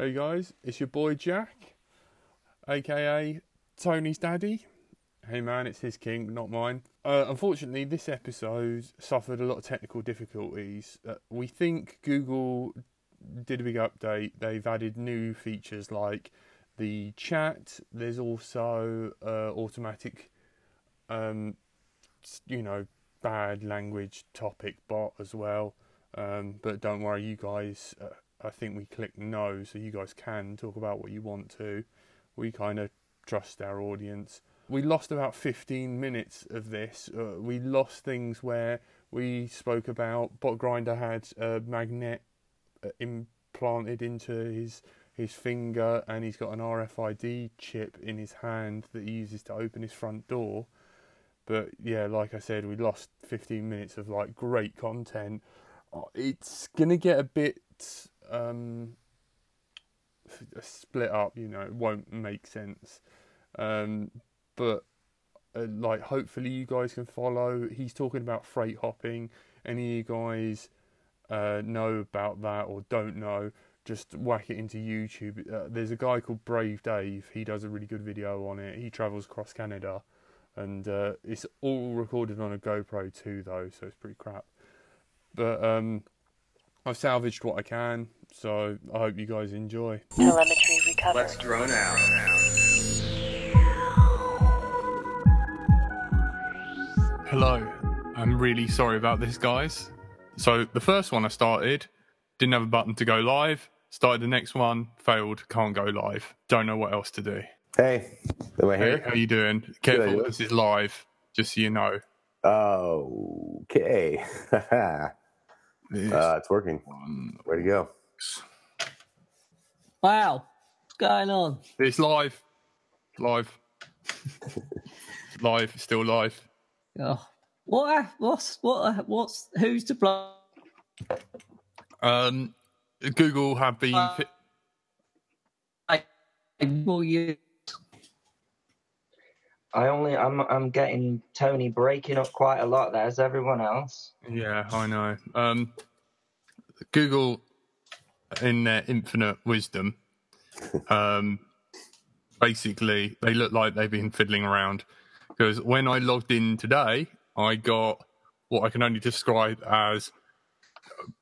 Hey guys, it's your boy Jack, aka Tony's daddy. Hey man, it's his king, not mine. Uh, unfortunately, this episode suffered a lot of technical difficulties. Uh, we think Google did a big update. They've added new features like the chat. There's also uh, automatic, um, you know, bad language topic bot as well. Um, but don't worry, you guys. I think we click no, so you guys can talk about what you want to. We kind of trust our audience. We lost about 15 minutes of this. Uh, we lost things where we spoke about Bot Grinder had a magnet uh, implanted into his his finger, and he's got an RFID chip in his hand that he uses to open his front door. But yeah, like I said, we lost 15 minutes of like great content. Uh, it's gonna get a bit um, split up. You know, it won't make sense. Um, but uh, like, hopefully, you guys can follow. He's talking about freight hopping. Any of you guys uh, know about that or don't know? Just whack it into YouTube. Uh, there's a guy called Brave Dave. He does a really good video on it. He travels across Canada, and uh, it's all recorded on a GoPro too, though, so it's pretty crap. But um, I've salvaged what I can, so I hope you guys enjoy. Telemetry recovered. Let's drone out. Hello. I'm really sorry about this, guys. So the first one I started didn't have a button to go live. Started the next one, failed, can't go live. Don't know what else to do. Hey, am I Hey, here? how you doing? Careful, you? this is live, just so you know. Okay. uh, it's working. one- Where'd go? Wow, what's going on? It's live. Live. live, still live. Oh, what? What's what? What's who's to blame? Um, Google have been. Uh, fi- Well, you I only I'm I'm getting Tony breaking up quite a lot. There's everyone else. Yeah, I know. Um, Google, in their infinite wisdom, um, basically they look like they've been fiddling around because when I logged in today, I got what I can only describe as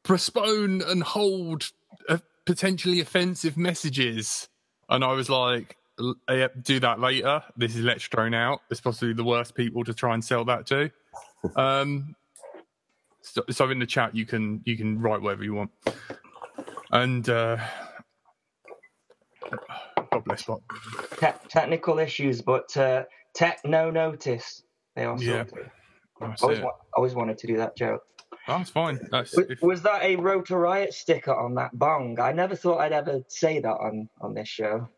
postpone and hold uh, potentially offensive messages, and I was like. "L- do that later. This is Let's Drone Out. It's possibly the worst people to try and sell that to. Um, so, so in the chat you can you can write whatever you want and uh god bless Bob. Te- technical issues, but uh, tech no notice. They are Yeah. sorted. That's Always, wa- always wanted to do that joke. that's fine that's Was, if, was that a Rotor Riot sticker on that bong? I never thought I'd ever say that on on this show.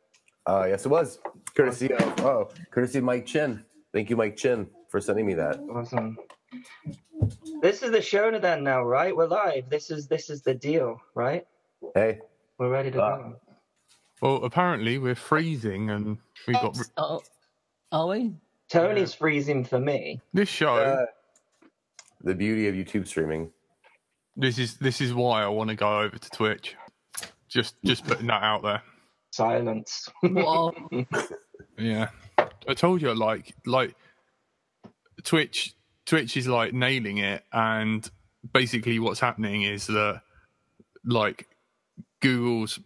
Uh, yes, it was. Courtesy of oh, courtesy of Mike Chin. Thank you, Mike Chin, for sending me that. Awesome. This is the show then now, right? We're live. This is this is the deal, right? Hey, We're ready to Uh, go. well apparently we're freezing and we've got oh, are we? Tony's freezing for me. this show uh, the beauty of YouTube streaming. this is this is why i want to go over to twitch just just putting that out there Silence. What? yeah i told you like like twitch twitch is like nailing it and basically what's happening is that like google's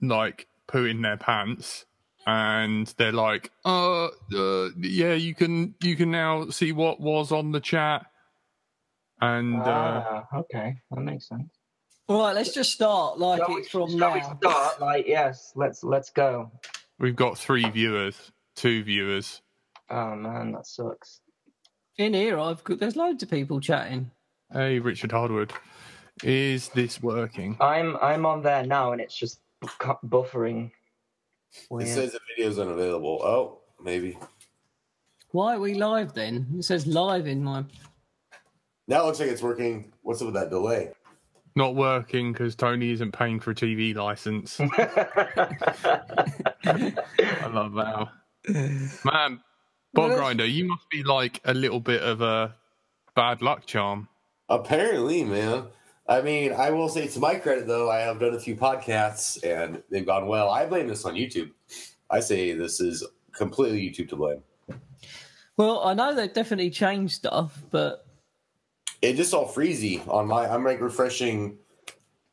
like pooing their pants and they're like uh, uh yeah you can you can now see what was on the chat and uh ah, okay, that makes sense. All right, let's just start like Shall we- it's from shall we now. start? Like, yes, let's let's go. we've got three viewers two viewers Oh man, that sucks. In here, I've got there's loads of people chatting. hey richard hardwood is this working I'm I'm on there now, and it's just bu- buffering. Weird. It says the video is unavailable. Oh, maybe. Why are we live then? It says live in my. Now it looks like it's working. What's up with that delay? Not working because tony isn't paying for a tv license I love that. Man, Bob Well, Grinder, you must be like a little bit of a bad luck charm. Apparently, man. I mean, I will say to my credit though, I have done a few podcasts and they've gone well. I blame this on YouTube. I say this is completely YouTube to blame. Well, I know they've definitely changed stuff, but It just all freezy on my. I'm like refreshing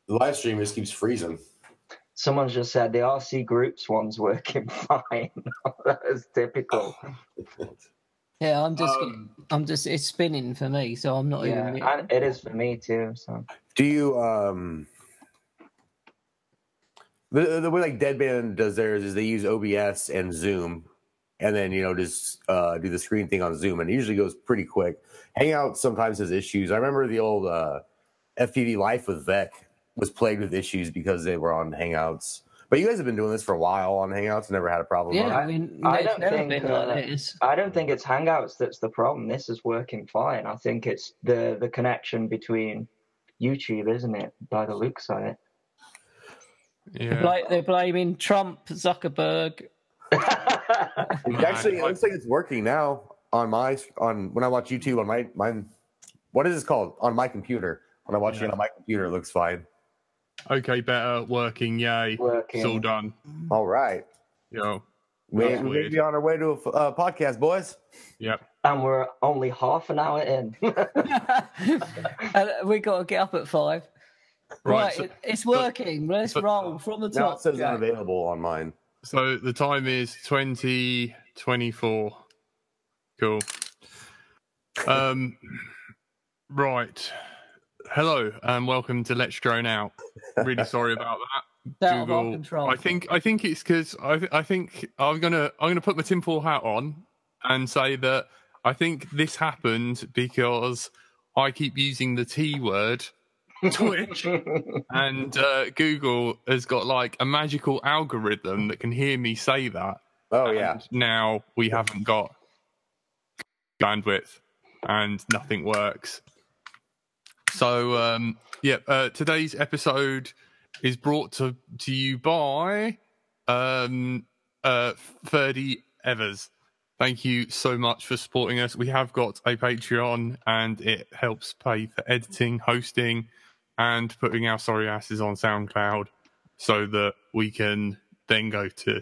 the live stream. It just keeps freezing. Someone's just said the RC groups one's working fine. that is typical. yeah, I'm just, Um, I'm just, it's spinning for me, so I'm not Yeah, even. and it is for me too. So Do you um the the way like Deadband does theirs is they use OBS and Zoom, and then you know just uh, do the screen thing on Zoom, and it usually goes pretty quick. Hangout sometimes has issues. I remember the old uh, FPV Life with Vec was plagued with issues because they were on Hangouts. But you guys have been doing this for a while on Hangouts, and never had a problem. Yeah. I mean, I don't think, uh, like. I don't think it's Hangouts that's the problem. This is working fine. I think it's the the connection between YouTube, isn't it? By the looks of it. Yeah. Like they're blaming Trump, Zuckerberg. It actually, it looks like it's working now on my on when I watch YouTube on my my what is this called on my computer. When I watch Yeah. it on my computer, it looks fine. Okay, better working. Yay. Working. It's all done. All right, Yo. we That's we may be on our way to a uh, podcast, boys. Yep. and we're only half an hour in. and we got to get up at five. Right. Right, so, it, it's working. Let's but- roll from the top. Now top. it says Go. unavailable on mine. So the time is twenty twenty four. Cool. Um. Right. Hello and welcome to Let's Drone Out. Really sorry about that. Out of control. I think I think it's because I th- I think I'm gonna I'm gonna put my tinfoil hat on and say that I think this happened because I keep using the T word, Twitch, and uh, Google has got like a magical algorithm that can hear me say that. Oh yeah, now we haven't got bandwidth and nothing works. So um, yeah, uh, today's episode is brought to to you by um, uh, Ferdy Evers. Thank you so much for supporting us. We have got a Patreon, and it helps pay for editing, hosting, and putting our sorry asses on SoundCloud, so that we can then go to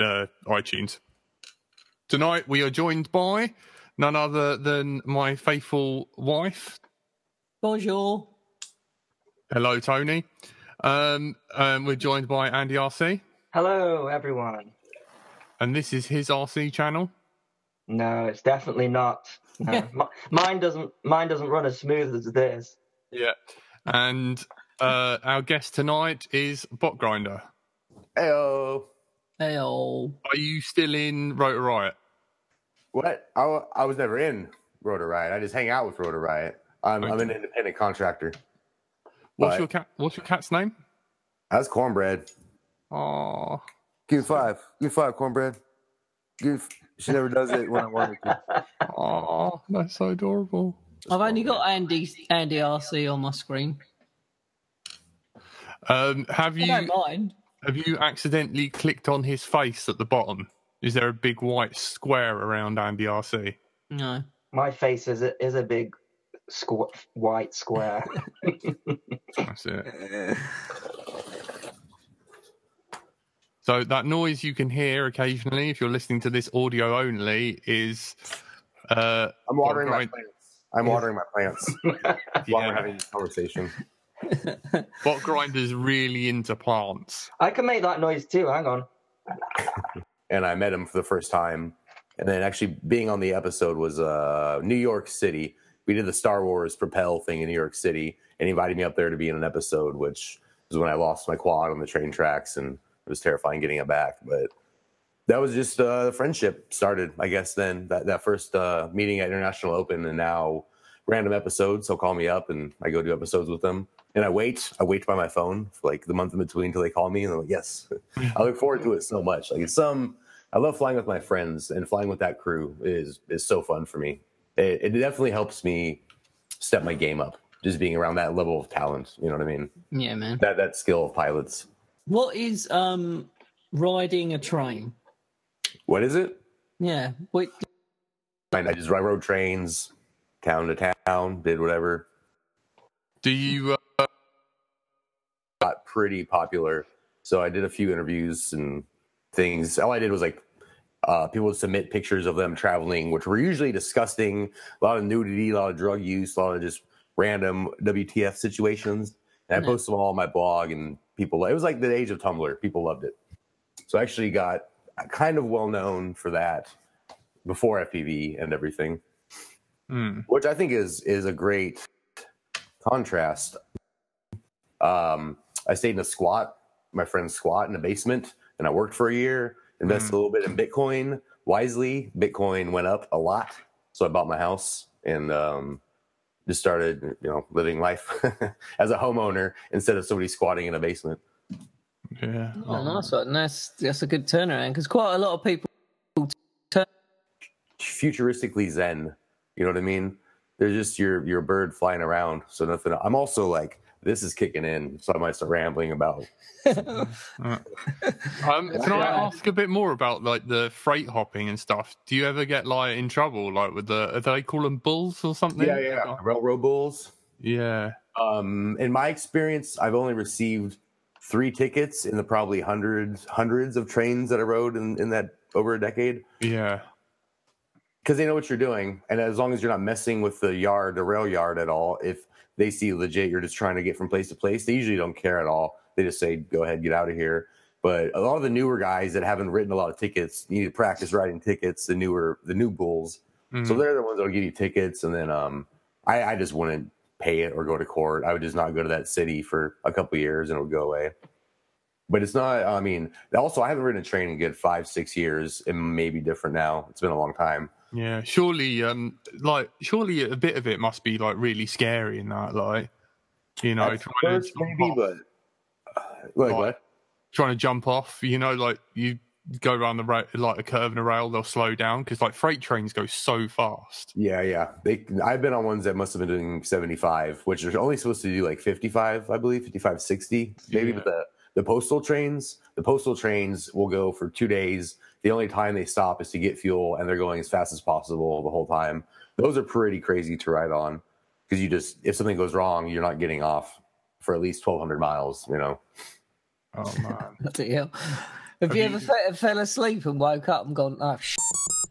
uh, iTunes. Tonight we are joined by none other than my faithful wife. Bonjour. Hello, Tony. Um, um, we're joined by Andy RC, Hello, everyone. and this is his RC channel. No, it's definitely not. No, mine doesn't. Mine doesn't run as smooth as this. Yeah. And uh, our guest tonight is Bot Grinder. Heyo. Hey, oh. Are you still in Rotor Riot? What? I, I was never in Rotor Riot. I just hang out with Rotor Riot. I'm, I'm an independent contractor. What's Right. your cat? What's your cat's name? That's cornbread. Oh, Give me five. Give me five, cornbread. Give. She never does it when I want her to. oh, that's so adorable. I've only got Andy Andy RC on my screen. Um, have I you don't mind. have you accidentally clicked on his face at the bottom? Is there a big white square around Andy RC? No. My face is a, is a big squ- white square. That's it. So that noise you can hear occasionally, if you're listening to this audio only, is uh, I'm watering my plants. I'm watering my plants while we're having this conversation. bot grinders really into plants. I can make that noise too. Hang on. and I met him for the first time. And then actually being on the episode was uh, New York City. We did the Star Wars Propel thing in New York City, and he invited me up there to be in an episode, which was when I lost my quad on the train tracks, and it was terrifying getting it back. But that was just uh, the friendship started, I guess. Then that that first uh, meeting at International Open, and now random episodes. He'll call me up, and I go do episodes with them. And I wait, I wait by my phone for like the month in between until they call me, and I'm like, yes, I look forward to it so much. Like it's some, I love flying with my friends, and flying with that crew is is so fun for me. It, it definitely helps me step my game up, just being around that level of talent. You know what I mean? Yeah, man. That that skill of pilots. What is um riding a train? What is it? Yeah. Wait, I I just I rode trains, town to town, did whatever. Do you? Uh, got pretty popular. So I did a few interviews and things. All I did was like uh, people would submit pictures of them traveling, which were usually disgusting. A lot of nudity, a lot of drug use, a lot of just random WTF situations. And I Yeah. posted them all on my blog, and people. It was like the age of Tumblr. People loved it. So I actually got kind of well known for that before FPV and everything hmm. which I think is is a great contrast. Um, I stayed in a squat, my friend's squat in a basement, and I worked for a year, invested a little bit in Bitcoin wisely. Bitcoin went up a lot, so I bought my house and um, just started, you know, living life as a homeowner instead of somebody squatting in a basement. Yeah. Oh, nice one. That's that's a good turnaround because quite a lot of people. Turn, futuristically zen. You know what I mean? They're just your your bird flying around. So nothing. I'm also like this is kicking in, so I might start rambling about. Um, can I ask a bit more about like the freight hopping and stuff? Do you ever get like in trouble, like with the? Do they call them bulls or something? Yeah, yeah, railroad bulls. Yeah. Um, in my experience, I've only received three tickets in the probably hundreds hundreds of trains that I rode in, in that over a decade. Yeah. because they know what you're doing, and as long as you're not messing with the yard, the rail yard at all, if they see legit you're just trying to get from place to place, they usually don't care at all. They just say, "Go ahead, get out of here." But a lot of the newer guys that haven't written a lot of tickets, you need to practice writing tickets. The newer, the new bulls, Mhm. so they're the ones that'll give you tickets, and then um, I, I just wouldn't pay it or go to court. I would just not go to that city for a couple years, and it would go away. But it's not. I mean, also I haven't ridden a train in good five, six years. It may be different now. It's been a long time. Yeah. Surely, um, like, surely a bit of it must be like really scary in that, like, you know, At trying first, to maybe, off, but uh, like Like- what? trying to jump off. You know, like you go around the ra- like a curve in a rail, they'll slow down because like freight trains go so fast. Yeah, yeah. They. I've been on ones that must have been doing seventy five, which are only supposed to do like fifty five, I believe, 55, 60, maybe. Yeah. But the the postal trains, the postal trains will go for two days. The only time they stop is to get fuel, and they're going as fast as possible the whole time. Those are pretty crazy to ride on because you just if something goes wrong, you're not getting off for at least twelve hundred miles. You know. Oh man. Bloody hell. Have, Have you you- ever fe- fell asleep and woke up and gone, ah, oh, sh-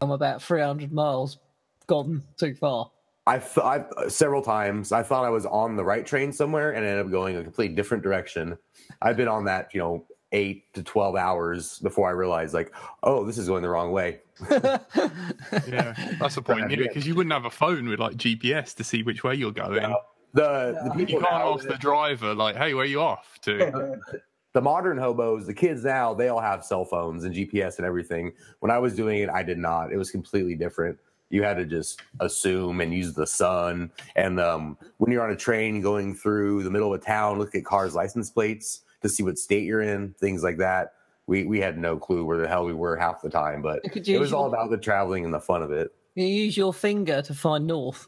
I'm about 300 miles gone too far? I've, I've several times I thought I was on the right train somewhere and ended up going a completely different direction. I've been on that, you know, eight to twelve hours before I realized, like, oh, this is going the wrong way. Yeah, that's the point. Yeah, because you wouldn't have a phone with like GPS to see which way you're going. The the You can't ask the driver like, "Hey, where are you off to?" the modern hobos, the kids now, they all have cell phones and GPS and everything. When I was doing it, I did not. It was completely different. You had to just assume and use the sun. And um, when you're on a train going through the middle of a town, look at cars' license plates to see what state you're in, things like that. We we had no clue where the hell we were half the time, but it was all about the traveling and the fun of it. You use your finger to find north.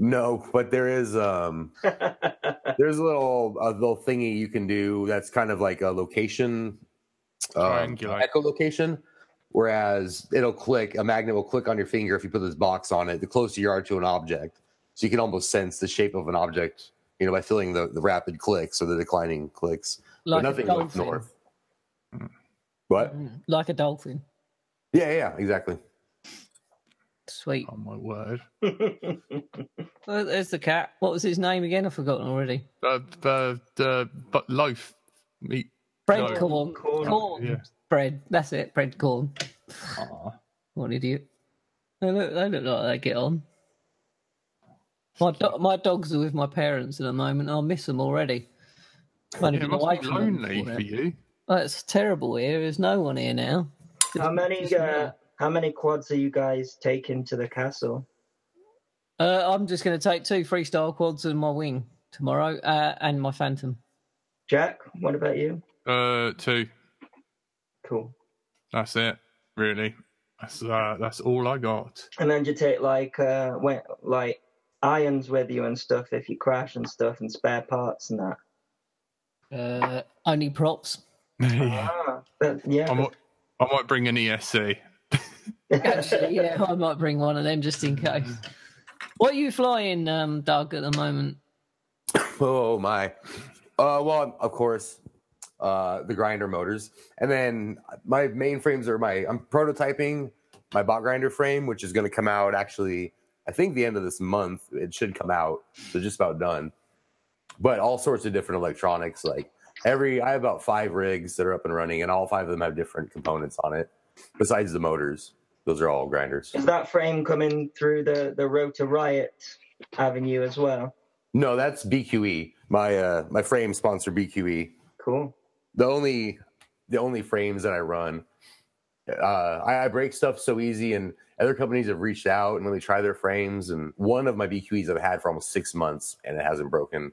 No, but there is um there's a little a little thingy you can do that's kind of like a location um, Triangulate. echolocation. Whereas it'll click, a magnet will click on your finger if you put this box on it, the closer you are to an object. So you can almost sense the shape of an object, you know, by feeling the, the rapid clicks or the declining clicks. Like but a nothing north dolphin. north. What? Like a dolphin. Yeah, yeah, exactly. Sweet. Oh my word! Oh, there's the cat. What was his name again? I've forgotten already. Uh, the the but loaf meat. Bread No. corn. Corn. Corn. Yeah. Bread. That's it. Bread corn. Aw. What an idiot. They look, they look like they get on. My, do- my dogs are with my parents at the moment. I'll miss them already. I've Yeah, it must be lonely for for you. Oh, it's terrible here. There's no one here now. how many uh, how many quads are you guys taking to the castle? Uh, I'm just going to take two freestyle quads and my wing tomorrow, uh, and my phantom. Jack, what about you? Uh, two. Cool. That's it. Really. That's uh, that's all I got. And then you take like uh when, like irons with you and stuff if you crash and stuff and spare parts and that. Uh, only props. yeah. Ah, but, yeah. I might, I might bring an ESC. Actually, yeah, I might bring one of them just in case. What are you flying, um, Doug, at the moment? Oh my. Uh, well, of course, uh, the grinder motors, and then my main frames are my. I'm prototyping my bot grinder frame, which is going to come out actually. I think the end of this month it should come out. So just about done. But all sorts of different electronics, like every I have about five rigs that are up and running, and all five of them have different components on it. Besides the motors, those are all grinders. Is that frame coming through the the Rotor Riot avenue as well? No, that's BQE. My uh my frame sponsor BQE. Cool. The only the only frames that I run. Uh I, I break stuff so easy and other companies have reached out and me try their frames and one of my BQEs I've had for almost six months and it hasn't broken.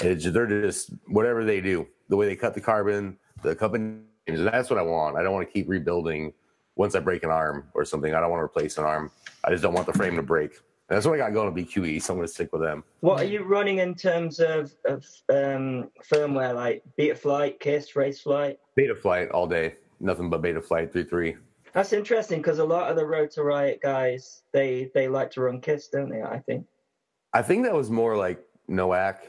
It's, they're just whatever they do, the way they cut the carbon, the company and that's what I want. I don't want to keep rebuilding once I break an arm or something. I don't want to replace an arm. I just don't want the frame to break. And that's what I got going to BQE, so I'm going to stick with them. What are you running in terms of, of um, firmware like Betaflight, Kiss, Raceflight? Beta flight all day. Nothing but beta flight 3.3. That's interesting because a lot of the Rotor Riot guys they they like to run Kiss, don't they? I think. I think that was more like Nowak.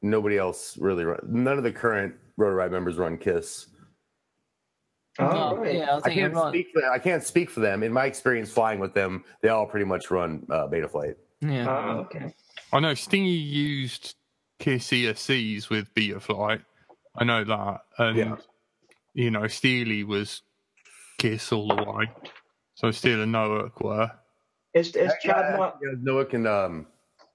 Nobody else really run. None of the current Rotor Riot members run Kiss. Oh, No, right. yeah, I I can't speak for them. I can't speak for them. In my experience flying with them, they all pretty much run uh, beta flight. Yeah. Oh, okay. I know Stingy used Kiss ESCs with Beta Flight. I know that. And, Yeah. you know, Steely was Kiss all the way. So Steele and Nowak were. Is is Chad not? Yeah, Noah and um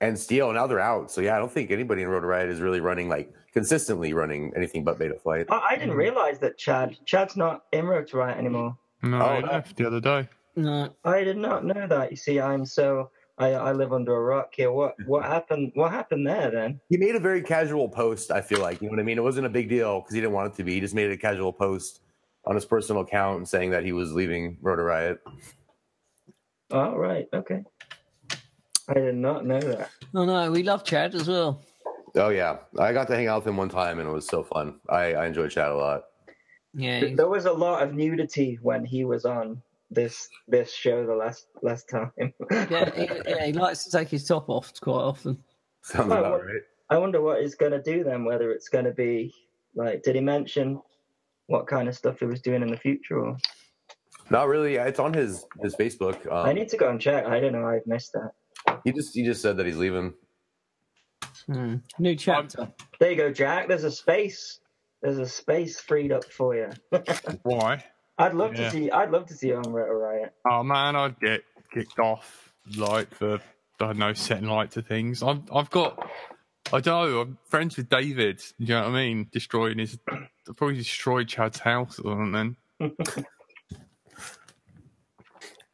and Steele now they're out. So yeah, I don't think anybody in Rotor Riot is really running like consistently running anything but beta flight. I, I didn't mm. realize that Chad Chad's not in Rotor Riot anymore. No, Oh, he no. left the other day. No. I did not know that. You see, I'm so I, I live under a rock here. What what happened? What happened there then? He made a very casual post. I feel like you know what I mean. It wasn't a big deal because he didn't want it to be. He just made a casual post on his personal account saying that he was leaving Rotor Riot. All right. okay. I did not know that. No, no, we love Chad as well. Oh yeah, I got to hang out with him one time and it was so fun. I, I enjoyed Chad a lot. Yeah. Th- There was a lot of nudity when he was on this this show the last last time. Yeah, he, yeah, he likes to take his top off quite often. Sounds Oh, about what- right. I wonder what he's going to do then. Whether it's going to be like, did he mention what kind of stuff he was doing in the future? Or Not really. It's on his his Facebook. I Um, need to go and check. I don't know. I've missed that. He just he just said that he's leaving. Hmm. New chapter. There you go, Jack. There's a space. There's a space freed up for you. Why? I'd love Yeah. to see. I'd love to see you on Rotor Riot. Oh man, I'd get kicked off like for I don't know setting light to things. I've I've got I don't know. I'm friends with David. You know what I mean? Destroying his probably destroyed Chad's house or something.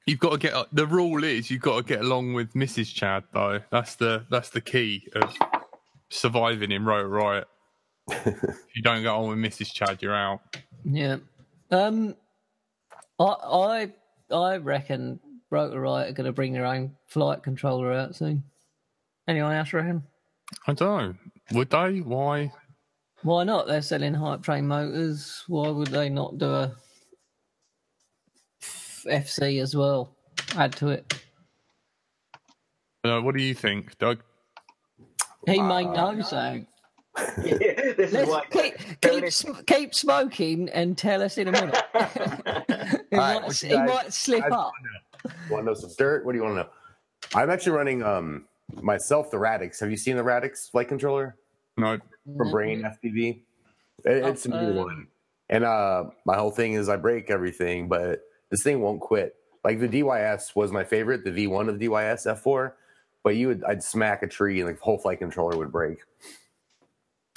You've got to get the rule is you've got to get along with Mrs. Chad though. That's the that's the key of surviving in Rotor Riot. if you don't get on with Mrs. Chad, you're out. Yeah. Um, I I I reckon Rotor Riot are going to bring their own flight controller out soon. Anyone else reckon? I don't. Would they? Why? Why not? They're selling hype train motors. Why would they not do a FC as well? Add to it. Uh, what do you think, Doug? He may know so. this Let's why. keep keep, sm- keep smoking and tell us in a minute. he All right, might, what he guys- might slip guys up. Want to know some dirt? What do you want to know? I'm actually running um myself the Radix. Have you seen the Radix flight controller No. from Mm-hmm. Brain FPV? It- it's a new uh, one, and uh, my whole thing is I break everything, but this thing won't quit. Like the DYS was my favorite, the V1 of the DYS F4, but you would I'd smack a tree and the whole flight controller would break.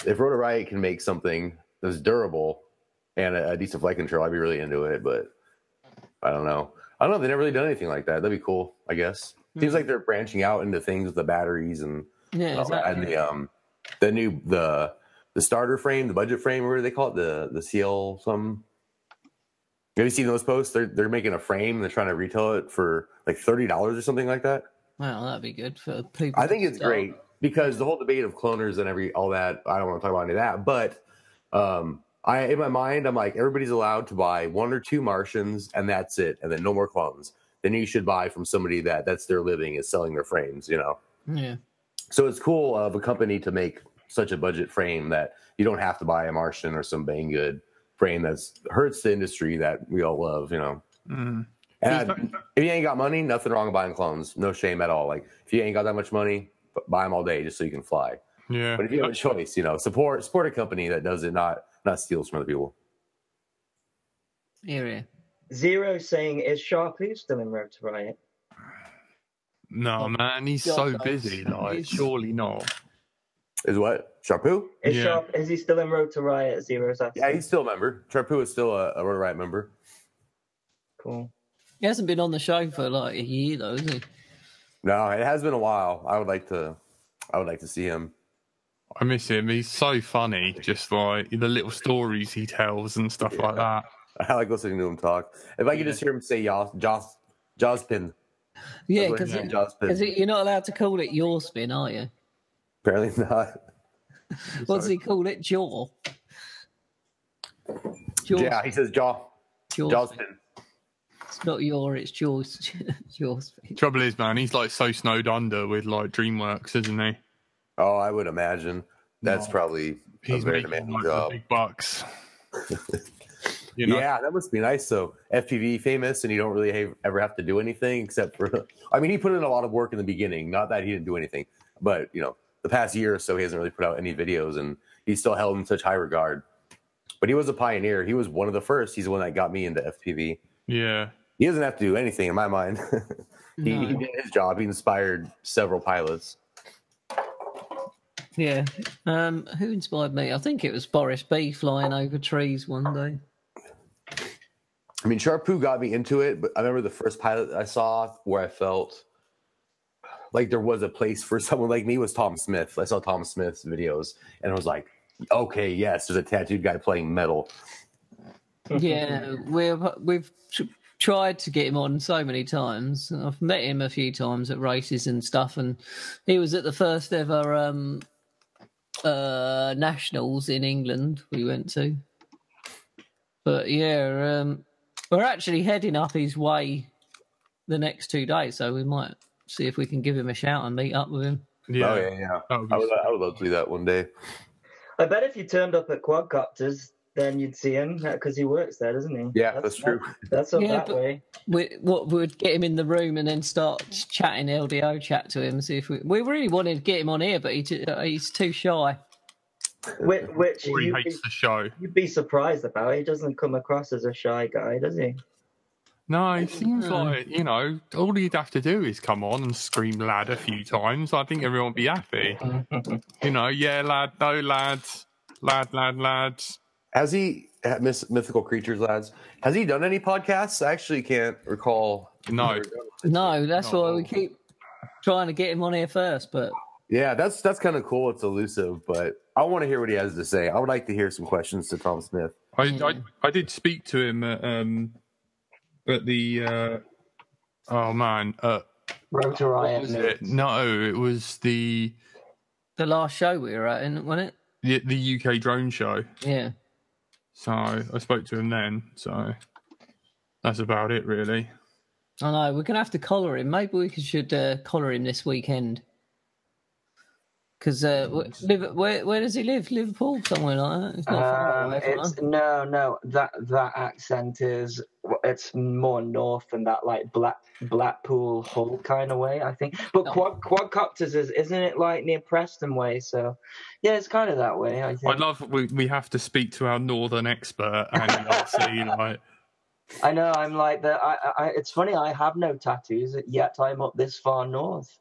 If Rotor Riot can make something that's durable and a, a decent flight control, I'd be really into it. But I don't know. I don't know. They've never really done anything like that. That'd be cool. I guess. Seems like they're branching out into things with the batteries and Yeah, all that. and the um the new the the starter frame, the budget frame, what do they call it? The the CL some. Have you seen those posts? They're they're making a frame. They're trying to retail it for like thirty dollars or something like that. Well, that'd be good for people. I think it's start. great because the whole debate of cloners and every all that. I don't want to talk about any of that, but um, I in my mind, I'm like everybody's allowed to buy one or two Martians, and that's it, and then no more clones. Then you should buy from somebody that that's their living is selling their frames, you know. Yeah. So it's cool of a company to make such a budget frame that you don't have to buy a Martian or some Banggood frame that's hurts the industry that we all love. You know. Mm. And Is if you ain't got money, nothing wrong with buying clones. No shame at all. Like if you ain't got that much money, buy them all day just so you can fly. Yeah. But if you have a choice, you know, support support a company that does it, not not steals from other people. Here, here. Zero saying, is Sharpie still in Rotor Riot? No, man, he's God so knows. busy. Like, He's- surely not. Is what Charpu? Is, Yeah. Sharp, is he still in Rotor Riot? Zero asking. Yeah, he's still a member. Charpu is still a, a Rotor Riot member. cool. He hasn't been on the show for like a year though, has he? No, it has been a while. I would like to. I would like to see him. I miss him. He's so funny. Just like the little stories he tells and stuff like that. I like listening to him talk. If I could just hear him say Jaws, Jaws, Jawspin. Yeah, because his name, Jawspin. you're not allowed to call it your spin, are you? Apparently not. What does he call it? Jaw. Jaw. Yeah, he says Jaw, jaw Jawspin. It's not your, it's jaws. jaws. Trouble is, man, he's like so snowed under with like DreamWorks, isn't he? Oh, I would imagine that's No. probably a very demanding like, job. big bucks. you know? Yeah, that must be nice. So FPV famous, and you don't really have, ever have to do anything except for. I mean, he put in a lot of work in the beginning. Not that he didn't do anything, but you know, the past year or so, he hasn't really put out any videos, and he's still held in such high regard. But he was a pioneer. He was one of the first. He's the one that got me into FPV. Yeah. He doesn't have to do anything in my mind. he, No. he did his job. He inspired several pilots. Yeah. Um, who inspired me? I think it was Boris B flying over trees one day. I mean, Charpu got me into it, but I remember the first pilot that I saw where I felt like there was a place for someone like me was Tom Smith. I saw Tom Smith's videos and I was like, okay, yes, there's a tattooed guy playing metal. Yeah, we've we've tr- tried to get him on so many times. I've met him a few times at races and stuff, and he was at the first ever um, uh, nationals in England we went to. But yeah, um, we're actually heading up his way the next two days, so we might see if we can give him a shout and meet up with him. Yeah. Oh, yeah, yeah. Would I would. I would love to do that one day. I bet if you turned up at Quadcopters, then you'd see him because he works there, doesn't he? Yeah, that's true. That's up Yeah, that way. We what we would get him in the room and then start chatting LDO chat to him. See if we we really wanted to get him on here, but he t- uh, he's too shy. Which, which he you'd, hates be, the show. you'd be surprised about. He doesn't come across as a shy guy, does he? No, it seems No. like, you know, all he'd have to do is come on and scream lad a few times. I think everyone would be happy. you know, yeah, lad, no, lad, lad, lad, lad. Has he, Myth- Mythical Creatures, lads, has he done any podcasts? I actually can't recall. No. No, that's why we keep trying to get him on here first. But Yeah, that's that's kind of cool. It's elusive, but I want to hear what he has to say. I would like to hear some questions to Tom Smith. I, I, I did speak to him at, um, at the, uh, oh man, uh, Road to what Riot. was notes. it? No, it was the, the last show we were at, isn't- wasn't it? the, the UK drone show. Yeah. So I spoke to him then. So that's about it, really. I know we're gonna have to collar him. Maybe we should uh, collar him this weekend. Because uh, wh- where where does he live? Liverpool, somewhere like that. It's not far Um, away it's no, no. That that accent is it's more north than that, like Black Blackpool Hull kind of way, I think. But No. quad quadcopters is isn't it like near Preston way? So yeah, it's kind of that way. I think. I'd love we we have to speak to our northern expert Andy RC, like I know. I'm like that. I, I. It's funny. I have no tattoos yet. I'm up this far north.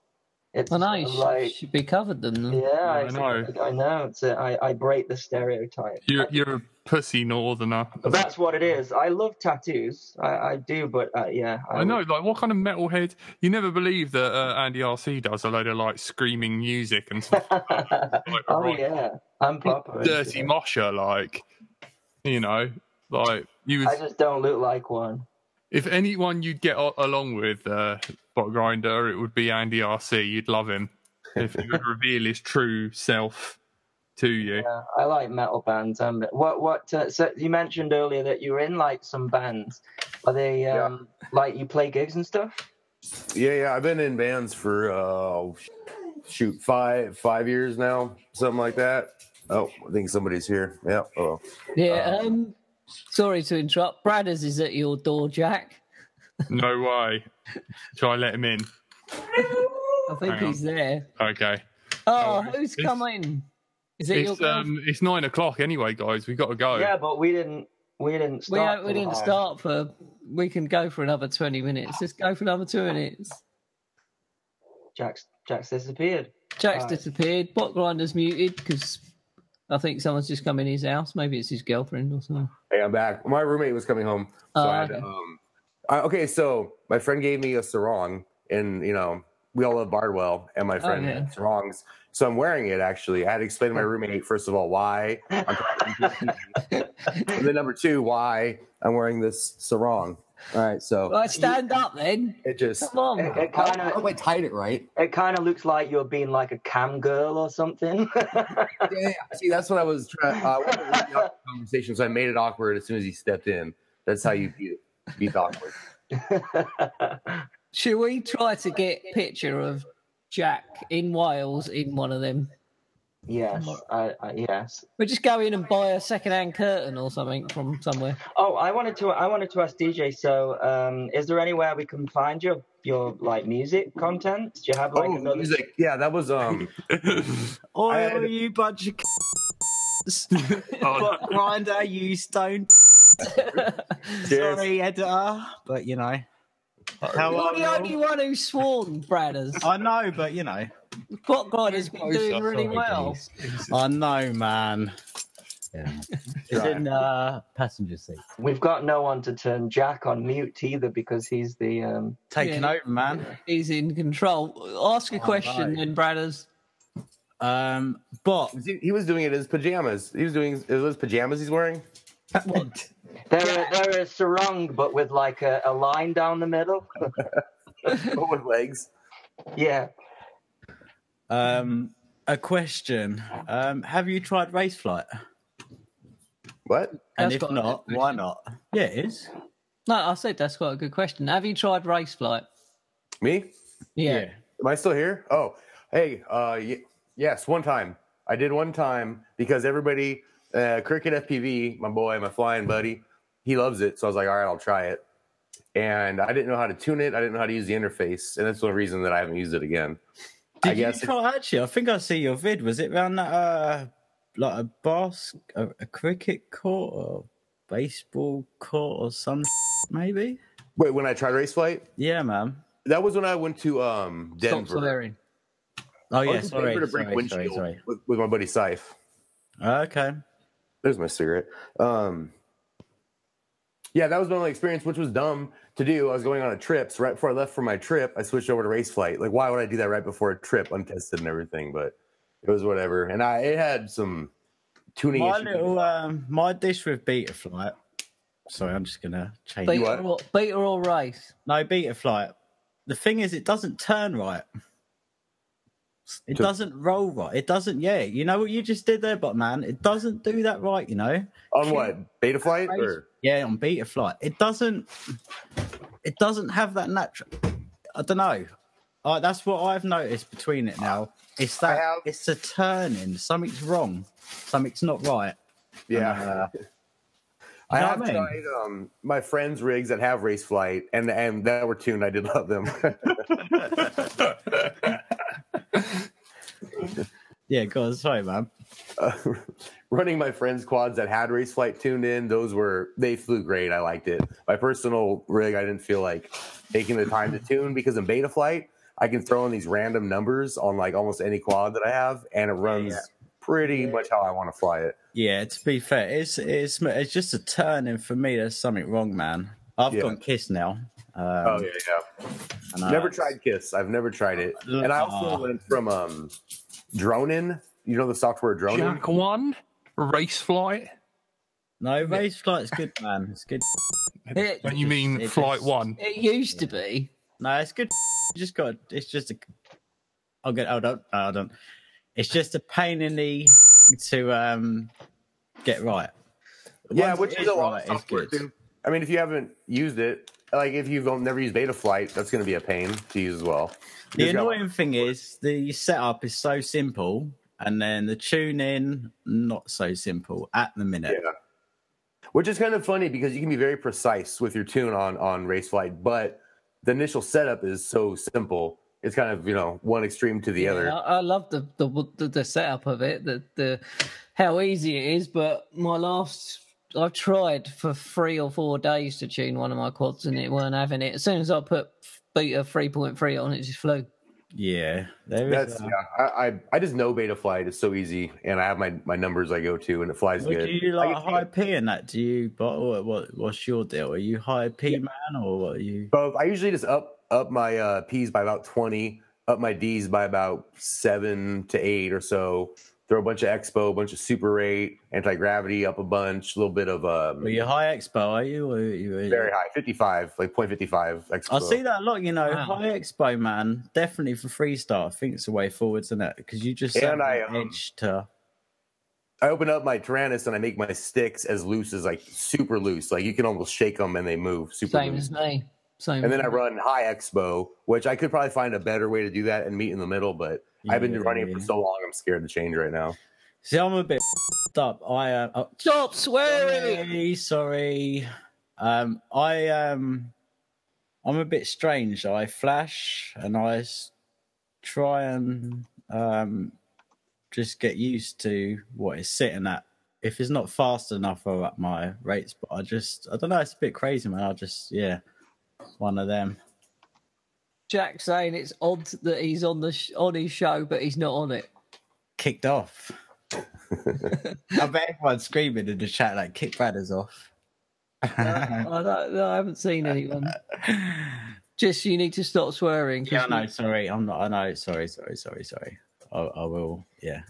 It's I know you should, like should be covered then. yeah. I, I know. I know. It's a, I, I break the stereotype. you're you're a pussy northerner. That's what it is. I love tattoos. I, I do, but uh, yeah. I know, like what kind of metalhead? You never believe that uh, Andy RC does a load of like screaming music and stuff. Like oh right, yeah, I'm proper. dirty into it. mosher, like you know, like you I just don't look like one. If anyone you'd get o- along with, uh, bot grinder, it would be Andy RC. You'd love him if he would reveal his true self to you. Yeah, I like metal bands. Um, what what? Uh, so you mentioned earlier that you were in like some bands. Are they um like you play gigs and stuff? Yeah, yeah. I've been in bands for uh, shoot five five years now, something like that. Oh, I think somebody's here. Yeah. Oh, Yeah. Um, sorry to interrupt. Bradders is at your door, Jack. No way. Shall I let him in? I think Hang on. he's there. Okay. Oh, Oh, who's it's- coming? Is it your It's girl? um it's nine o'clock anyway, guys. We've got to go. Yeah, but we didn't. We didn't we, start. we till didn't five. start for. We can go for another twenty minutes. Let's go for another two minutes. Jack's Jack's disappeared. Jack's Right. disappeared. Bot grinder's muted because I think someone's just come in his house. Maybe it's his girlfriend or something. hey, I'm back. My roommate was coming home, so Oh, I had, okay. um, I, okay. So my friend gave me a sarong, and you know we all love Bardwell, and my friend yeah. had sarongs. So I'm wearing it. Actually, I had to explain to my roommate first of all why, I'm and then number two why I'm wearing this sarong. All right, so Right, stand up then. it just Come on. It, it I kind hope of I tied it right. it kind of looks like you're being like a cam girl or something. Yeah, see, that's what I was trying. Uh, I wanted to lead the conversation, so I made it awkward as soon as he stepped in. That's how you beat it. Beat awkward. Should we try to get picture of Jack in Wales in one of them? Yes, I, I, yes. We're just go in and buy a second-hand curtain or something from somewhere. Oh, I wanted to. I wanted to ask DJ. So, um, is there anywhere we can find your your like music content? Do you have like oh, another? music. Yeah, that was um. oh, I had- you bunch of c***s. Oh, Bot Grinder, you stone. Sorry, editor, but you know. How You're the only one who's sworn, Bradders. I know, but you know. Bot Grinder's been doing really well. I know, man. Yeah. It's in uh, passenger seat. We've got no one to turn Jack on mute either because he's the. Um, Taking Yeah. over, man. He's in control. Ask a question no. then, Bradders. Um, but He, he was doing it in his pajamas. He was doing it was his pajamas he's wearing. They're they're a sarong, but with like a, a line down the middle. with legs. yeah. um, a question. Um, have you tried race flight? What? And That's if got a not, good why not? Yeah, it is. No, I said that's quite a good question. Have you tried race flight? Me? Yeah. Am I still here? Oh, hey. Uh, y- yes, one time. I did one time because everybody, uh, Cricket FPV, my boy, my flying buddy, he loves it. So I was like, all right, I'll try it. And I didn't know how to tune it. I didn't know how to use the interface, and that's the reason that I haven't used it again. Did I guess you try? Actually, I think I see your vid. Was it around that, uh, like a bas, a, a cricket court or baseball court or some maybe? Wait, when I tried race flight, Yeah, man. that was when I went to um Stop Denver. swearing. Oh I yeah, went to sorry, Denver to break sorry, sorry, sorry. With, with my buddy Syfe. Okay. There's my cigarette. Um, yeah, that was my only experience, which was dumb to do. I was going on a trip. So right before I left for my trip, I switched over to race flight. Like, why would I do that right before a trip, untested and everything? But it was whatever. And I it had some tuning My issues. little um, my dish with beta flight. Sorry, I'm just gonna change. it. Beta or, beta or race? No beta flight. The thing is, it doesn't turn right. It To- doesn't roll right. It doesn't. Yeah, you know what you just did there, but man, it doesn't do that right. You know. on what beta flight or Yeah, on beta flight, it doesn't. It doesn't have that natural. I don't know. Uh, that's what I've noticed between it now. It's that have- it's a turning. Something's wrong. Something's not right. yeah. Uh, I have I mean? tried um, my friends' rigs that have race flight and and that were tuned. I did love them. yeah, go on. Sorry, man. uh, running my friends' quads that had race flight tuned in, those were they flew great. I liked it. My personal rig, I didn't feel like taking the time to tune because in beta flight, I can throw in these random numbers on like almost any quad that I have, and it runs Yeah. pretty much how I want to fly it. Yeah, to be fair, it's it's it's just a turning for me. There's something wrong, man. I've Yeah. gone kiss now. Um, oh yeah, yeah. and, uh, Never tried Kiss. I've never tried it, and I also Aw. went from um, Dronin. You know the software Dronin. Jack one race flight. No, race flight's good, man. It's good. It, Don't you mean it flight is. one? it used to be. No, it's good. You just got. It's just a. I'll get. Hold on. Hold on. It's just a pain in the to um get right. Yeah, Once which is a lot right, of it's software good. too. I mean, if you haven't used it, like if you've never used Betaflight, that's going to be a pain to use as well. The Just got- annoying thing is the setup is so simple, and then the tune in not so simple at the minute. Yeah. Which is kind of funny because you can be very precise with your tune on on race flight, but the initial setup is so simple. It's kind of you know one extreme to the other. I, I love the, the the the setup of it, the the how easy it is. But my last, I've tried for three or four days to tune one of my quads, and it weren't having it. As soon as I put beta three point three on, it just flew. Yeah, there That's is. yeah. I, I I just know Betaflight is so easy, and I have my my numbers I go to, and it flies What, good. do you I like high P in that? Do you? But what, what what's your deal? Are you high P man or what are you? Both. I usually just up up my uh, P's by about twenty, up my D's by about seven to eight or so. Throw a bunch of Expo, a bunch of Super Rate, anti gravity up a bunch, a little bit of um, Are you high expo? Are you? Or are you very high, fifty five, like 0.55 Expo. I see that a lot. You know, Wow. high expo man, definitely for freestyle. I think it's the way forward, isn't it? Because you just And I, an um, edge to. I open up my Taranis and I make my sticks as loose as like super loose, like you can almost shake them and they move super loose. Same loose. as me. Same. And then I run high expo, which I could probably find a better way to do that and meet in the middle, but I've been running it for so long, I'm scared to change right now. See, I'm a bit up. I uh, oh, Stop swearing. sorry, sorry. Um, I um, I'm a bit strange. I flash and I s- try and um, just get used to what it's sitting at. If it's not fast enough, I'll up my rates. But I just, I don't know. It's a bit crazy, man. I just, yeah, one of them. Jack saying it's odd that he's on the sh- on his show, but he's not on it. Kicked off. I bet everyone's screaming in the chat like, "Kick Bradders off." I, don't, I haven't seen anyone. Just you need to stop swearing. Yeah, I you- know. Sorry, I'm not. I know. Sorry, sorry, sorry, sorry. I, I will. Yeah.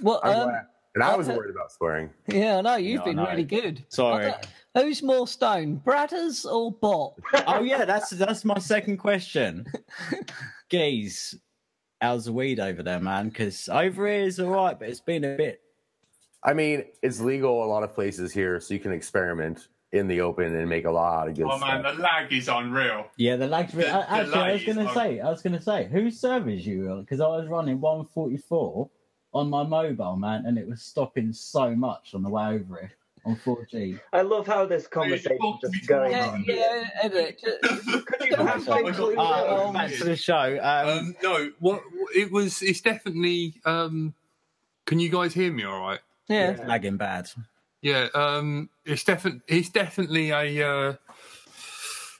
What? Um, glad. And I was worried about swearing. yeah, I know you've Yeah, I been know. really good. Sorry. Who's more stone, Bradders or Bot? oh yeah, that's that's my second question. Geez, how's the weed over there, man? Because over here is all right, but it's been a bit. I mean, it's legal a lot of places here, so you can experiment in the open and make a lot of good Oh man, the lag is unreal. Yeah, the lag's been. The- the actually, I was gonna on. say, I was gonna say, whose servers you on? Because I was running 144 on my mobile, man, and it was stopping so much on the way over it on 4G. I love how this conversation talk just going Yeah, on. yeah, edit. Could you have stop been it. cleaner? Uh, back to the show. Um, Um, no, what it was. It's definitely. Um, can you guys hear me? All right. Yeah. it's lagging bad. Yeah. Um, it's definitely. It's definitely a. Uh, Are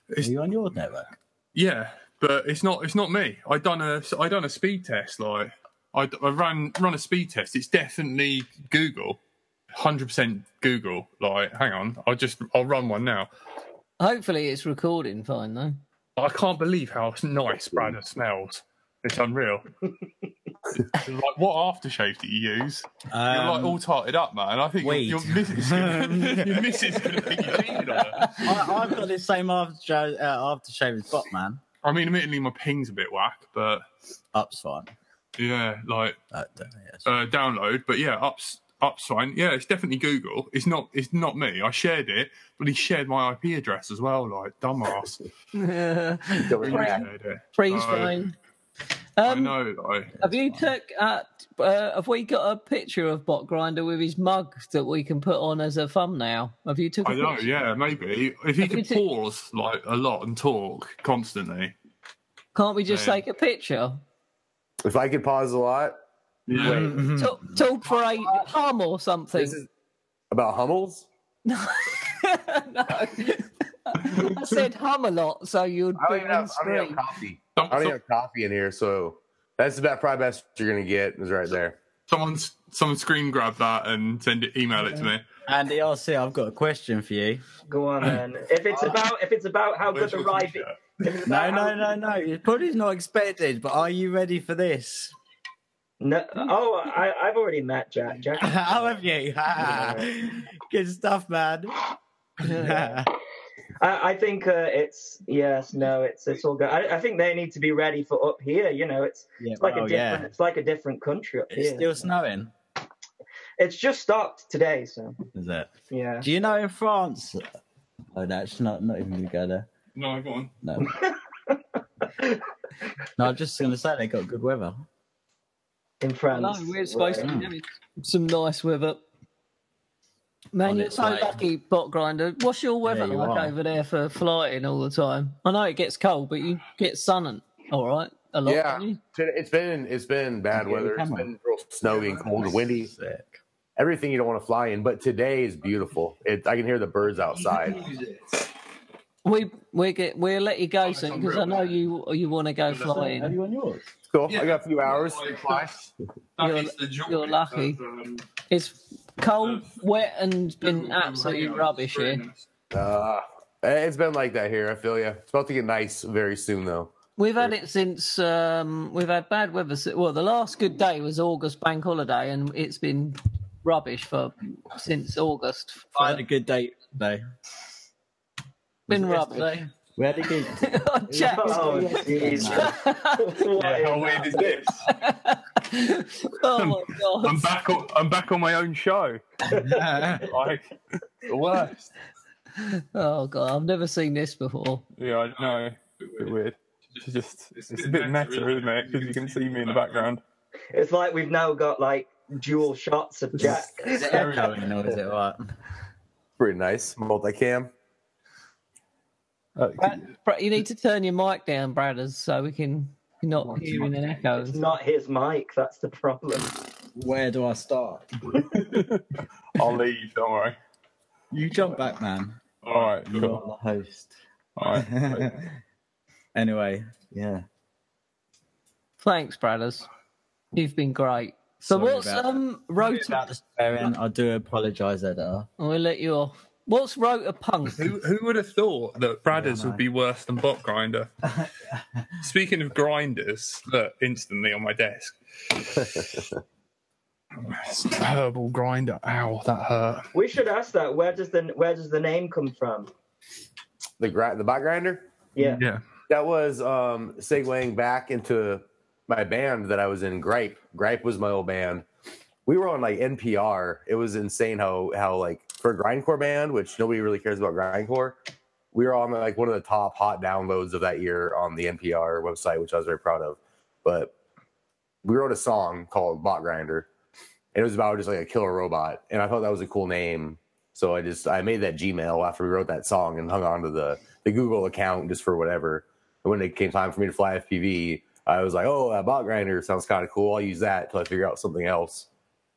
it's, you on your network? yeah, but it's not. It's not me. I done a. I done a speed test. Like I, I ran run a speed test. It's definitely Google. Hundred percent Google. Like, hang on. I'll just. I'll run one now. Hopefully it's recording fine though. I can't believe how nice Brandon smells. It's unreal. like, what aftershave do you use? You're like all tarted up, man. I think your, weed. your missus, your missus is going to think you cheated on her. I, I've got the same aftershave, uh, aftershave as Bot, man. I mean, admittedly, my ping's a bit whack, but Up's fine. Yeah, like Uh, yes. uh, download. But yeah, ups, ups fine. Yeah, it's definitely Google. It's not, it's not me. I shared it, but he shared my IP address as well. Like dumbass. Don't He worry. shared it. Freeze So, frame. I Um, know. Like, have you took uh, uh, have we got a picture of Bot Grinder with his mug that we can put on as a thumbnail? Have you took a I know, picture? yeah, maybe. If he Have you could t- pause like a lot and talk constantly. Can't we just Yeah. take a picture? If I could pause a lot, Yeah. Talk, talk for a hum or something. this is about Hummels. no. I said hum a lot, so you'd I be don't even have, I don't screen. have coffee. Some- I don't even have coffee in here, so that's about probably best you're gonna get is right there. someone's someone screen grab that and send it, email it to me. Andy RC, I've got a question for you. Go on then. If it's uh, about if it's about how good the your ride t-shirt? if it's No, no, no, no. It's probably not expected, but are you ready for this? No, oh, I, I've already met Jack. Jack. How have you? Good stuff, man. I, I think uh, it's yes, no, it's it's all good. I, I think they need to be ready for up here. You know, it's yeah, it's like well, a different yeah. it's like a different country up It's here. still snowing, It's just stopped today, so is it? yeah. Do you know in France Oh, that's not not even gonna go there. No, go on. No. no, I'm just gonna say they got good weather. in France. No, we're supposed to be having some nice weather. Man, On you're so way. lucky, bot grinder. What's your weather Yeah, you like are. over there for flying all the time? I know it gets cold, but you get sun, all right. A lot, yeah, it's been it's been bad Yeah, weather. It's been real snowy and cold and windy. Sick. Everything you don't want to fly in. But today is beautiful. It, I can hear the birds outside. We we get we'll let you go soon because I know you you want to go flying. Have you on yours? It's cool. I got a few hours. You're- you're lucky. It's cold, wet, and been absolutely rubbish here. Uh, it's been like that here. I feel you. It's about to get nice very soon, though. We've had it since um, we've had bad weather. Well, the last good day was August bank holiday, and it's been rubbish for since August. I had a good day today. Been Was it rubbish. yesterday? We had a good. Jack. Oh, jeez. What Yeah, is how weird is this? oh my god! I'm back on. I'm back on my own show. Like the worst. Oh god! I've never seen this before. Yeah, I know. A bit weird. It's just it's, a bit meta, isn't it? Because you can see me in the background. It's like we've now got like dual shots of Jack. Is it echoing or is it what? Pretty nice. Multicam. Uh, Brad, Brad, you need to turn your mic down, Bradders, so we can you're not hearing an echo. It's not his mic, that's the problem. Where do I start? I'll leave. Don't worry. You jump back, man. All right. You're Cool. not the host. All right. anyway, yeah. Thanks, Bradders. You've been great. So Sorry what's about- um Rota? About the I do apologise, editor. I'll let you off. What's Rota Punk? Who, who would have thought that Bradders Yeah, would be worse than Bot Grinder? Speaking of grinders, look, instantly on my desk. Herbal grinder. Ow, that hurt. We should ask that. Where does the where does the name come from? The gra- the bot grinder. Yeah. Yeah. That was um segueing back into my band that I was in. Gripe. Gripe was my old band. We were on like NPR. It was insane how how like for a grindcore band, which nobody really cares about grindcore. We were on like one of the top hot downloads of that year on the NPR website, which I was very proud of. But we wrote a song called Bot Grinder, and it was about just like a killer robot, and I thought that was a cool name. So I just I made that Gmail after we wrote that song and hung on to the the Google account just for whatever. And when it came time for me to fly FPV, I was like, oh, that bot grinder sounds kind of cool. I'll use that until I figure out something else.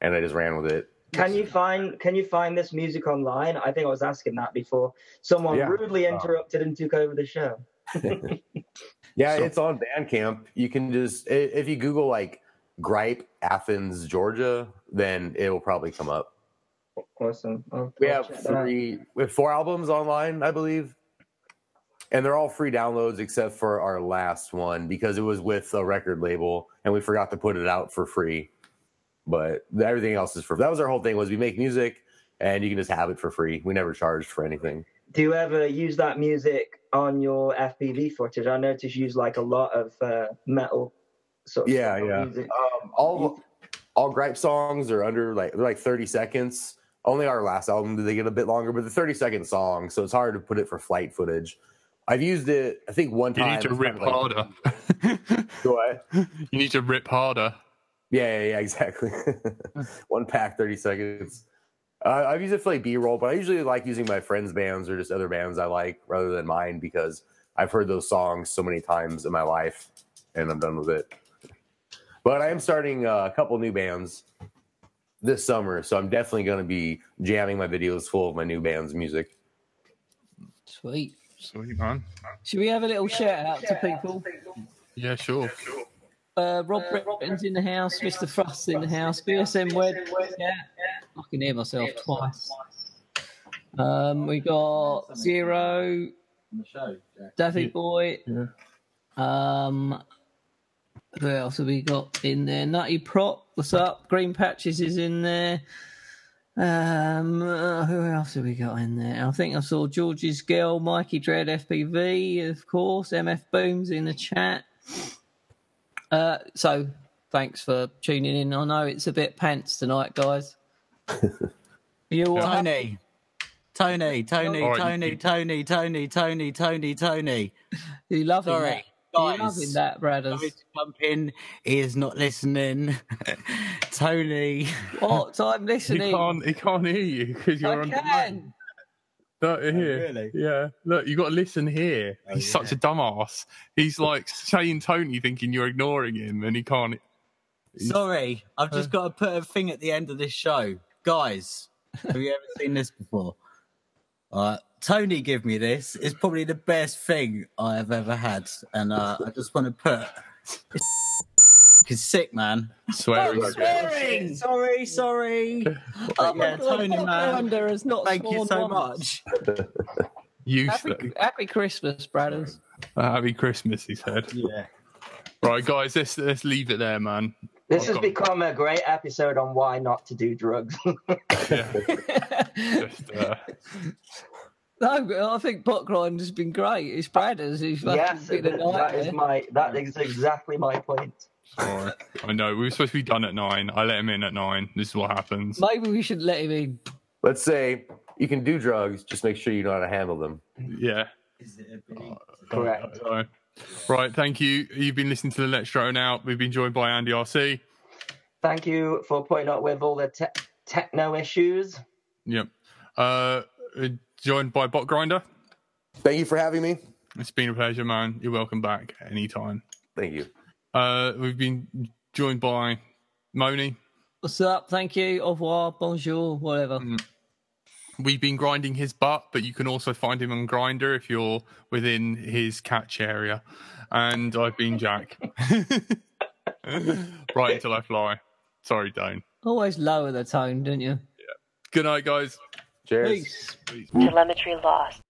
And I just ran with it. Can you find can you find this music online? I think I was asking that before. Someone Yeah. rudely interrupted and took over the show. Yeah, So- it's on Bandcamp. You can just, if you Google like Gripe Athens, Georgia, then it will probably come up. Awesome. I'll- We I'll have check that out. three, we have four albums online, I believe. And they're all free downloads except for our last one because it was with a record label and we forgot to put it out for free. But everything else is for that was our whole thing was we make music and you can just have it for free. We never charged for anything. Do you ever use that music on your FPV footage? I noticed you use like a lot of uh, metal sort of Yeah, yeah. music. Um, all all gripe songs are under like they're like 30 seconds. Only our last album did they get a bit longer, but the 30 second song, so it's hard to put it for flight footage. I've used it, I think one time. You need to rip kind like- harder. Go ahead. you need to rip harder. Yeah, yeah, yeah, exactly. one pack, 30 seconds. Uh, I've used it for like B roll, but I usually like using my friends' bands or just other bands I like rather than mine because I've heard those songs so many times in my life and I'm done with it. But I am starting uh, a couple new bands this summer, so I'm definitely going to be jamming my videos full of my new band's music. Sweet. Sweet man. Should we have a little shout out to people? Yeah, sure. Uh, Rob Britton's in the house, Mr. Frost's in the house, BSM Wed. Yeah, I can hear myself twice. Um, we got Zero, On the show, Jack. Daffy Boy. Um, who else have we got in there? Nutty Prop, what's up? Green Patches is in there. Um, uh, who else have we got in there? I think I saw George's girl, Mikey Dread FPV, of course. MF Booms in the chat. Uh, so thanks for tuning in. I know it's a bit pants tonight, guys. You all happy? Tony. Tony, Tony, All right, Tony, you- Tony, Tony, Tony, Tony, Tony. You love him. Sorry, that. You guys. loving that, Bradders. Sorry to jump in. He is not listening. Tony. What? I'm He listening. can't. He can't hear you because you're I on. can. Look here. really? Yeah. Look, you've got to listen here. Oh, He's such a dumbass. He's like saying Tony, thinking you're ignoring him, and he can't. Sorry, I've Uh. just got to put a thing at the end of this show. Guys, have you ever seen this before? Uh, Tony give me this. It's probably the best thing I have ever had. And uh, I just want to put. It's sick, man. Swearing. Oh, swearing. Sorry, sorry. Oh my yeah, God, Tony, man. Grinder has not Thank you so once. much. Useless. Happy, happy Christmas, Bradders. Happy Christmas, he said. Yeah. Right, guys, let's let's leave it there, man. This I've has got- become a great episode on why not to do drugs. Yeah, just, uh, no, I think Pot Grinder's been great. It's Bradders who's yes, been a that is my that is exactly my point. Sorry. I know we were supposed to be done at nine. I let him in at nine. This is what happens. Maybe we should let him in. Let's say you can do drugs, just make sure you know how to handle them. Yeah. Correct. Uh, right, thank you. You've been listening to the Let's Drone Out. We've been joined by Andy RC. Thank you for putting up with all the te- techno issues. Yep. Uh, uh, joined by Bot Grinder. Thank you for having me. It's been a pleasure, man. You're welcome back anytime. Thank you. Uh, we've been joined by Moni. What's up? Thank you. Au revoir. Bonjour. Whatever. Mm. We've been grinding his butt, but you can also find him on Grindr if you're within his catch area. And I've been Jack. right until I fly. Sorry, Dane. Always lower the tone, don't you? Yeah. Good night, guys. Cheers. Peace. Telemetry lost.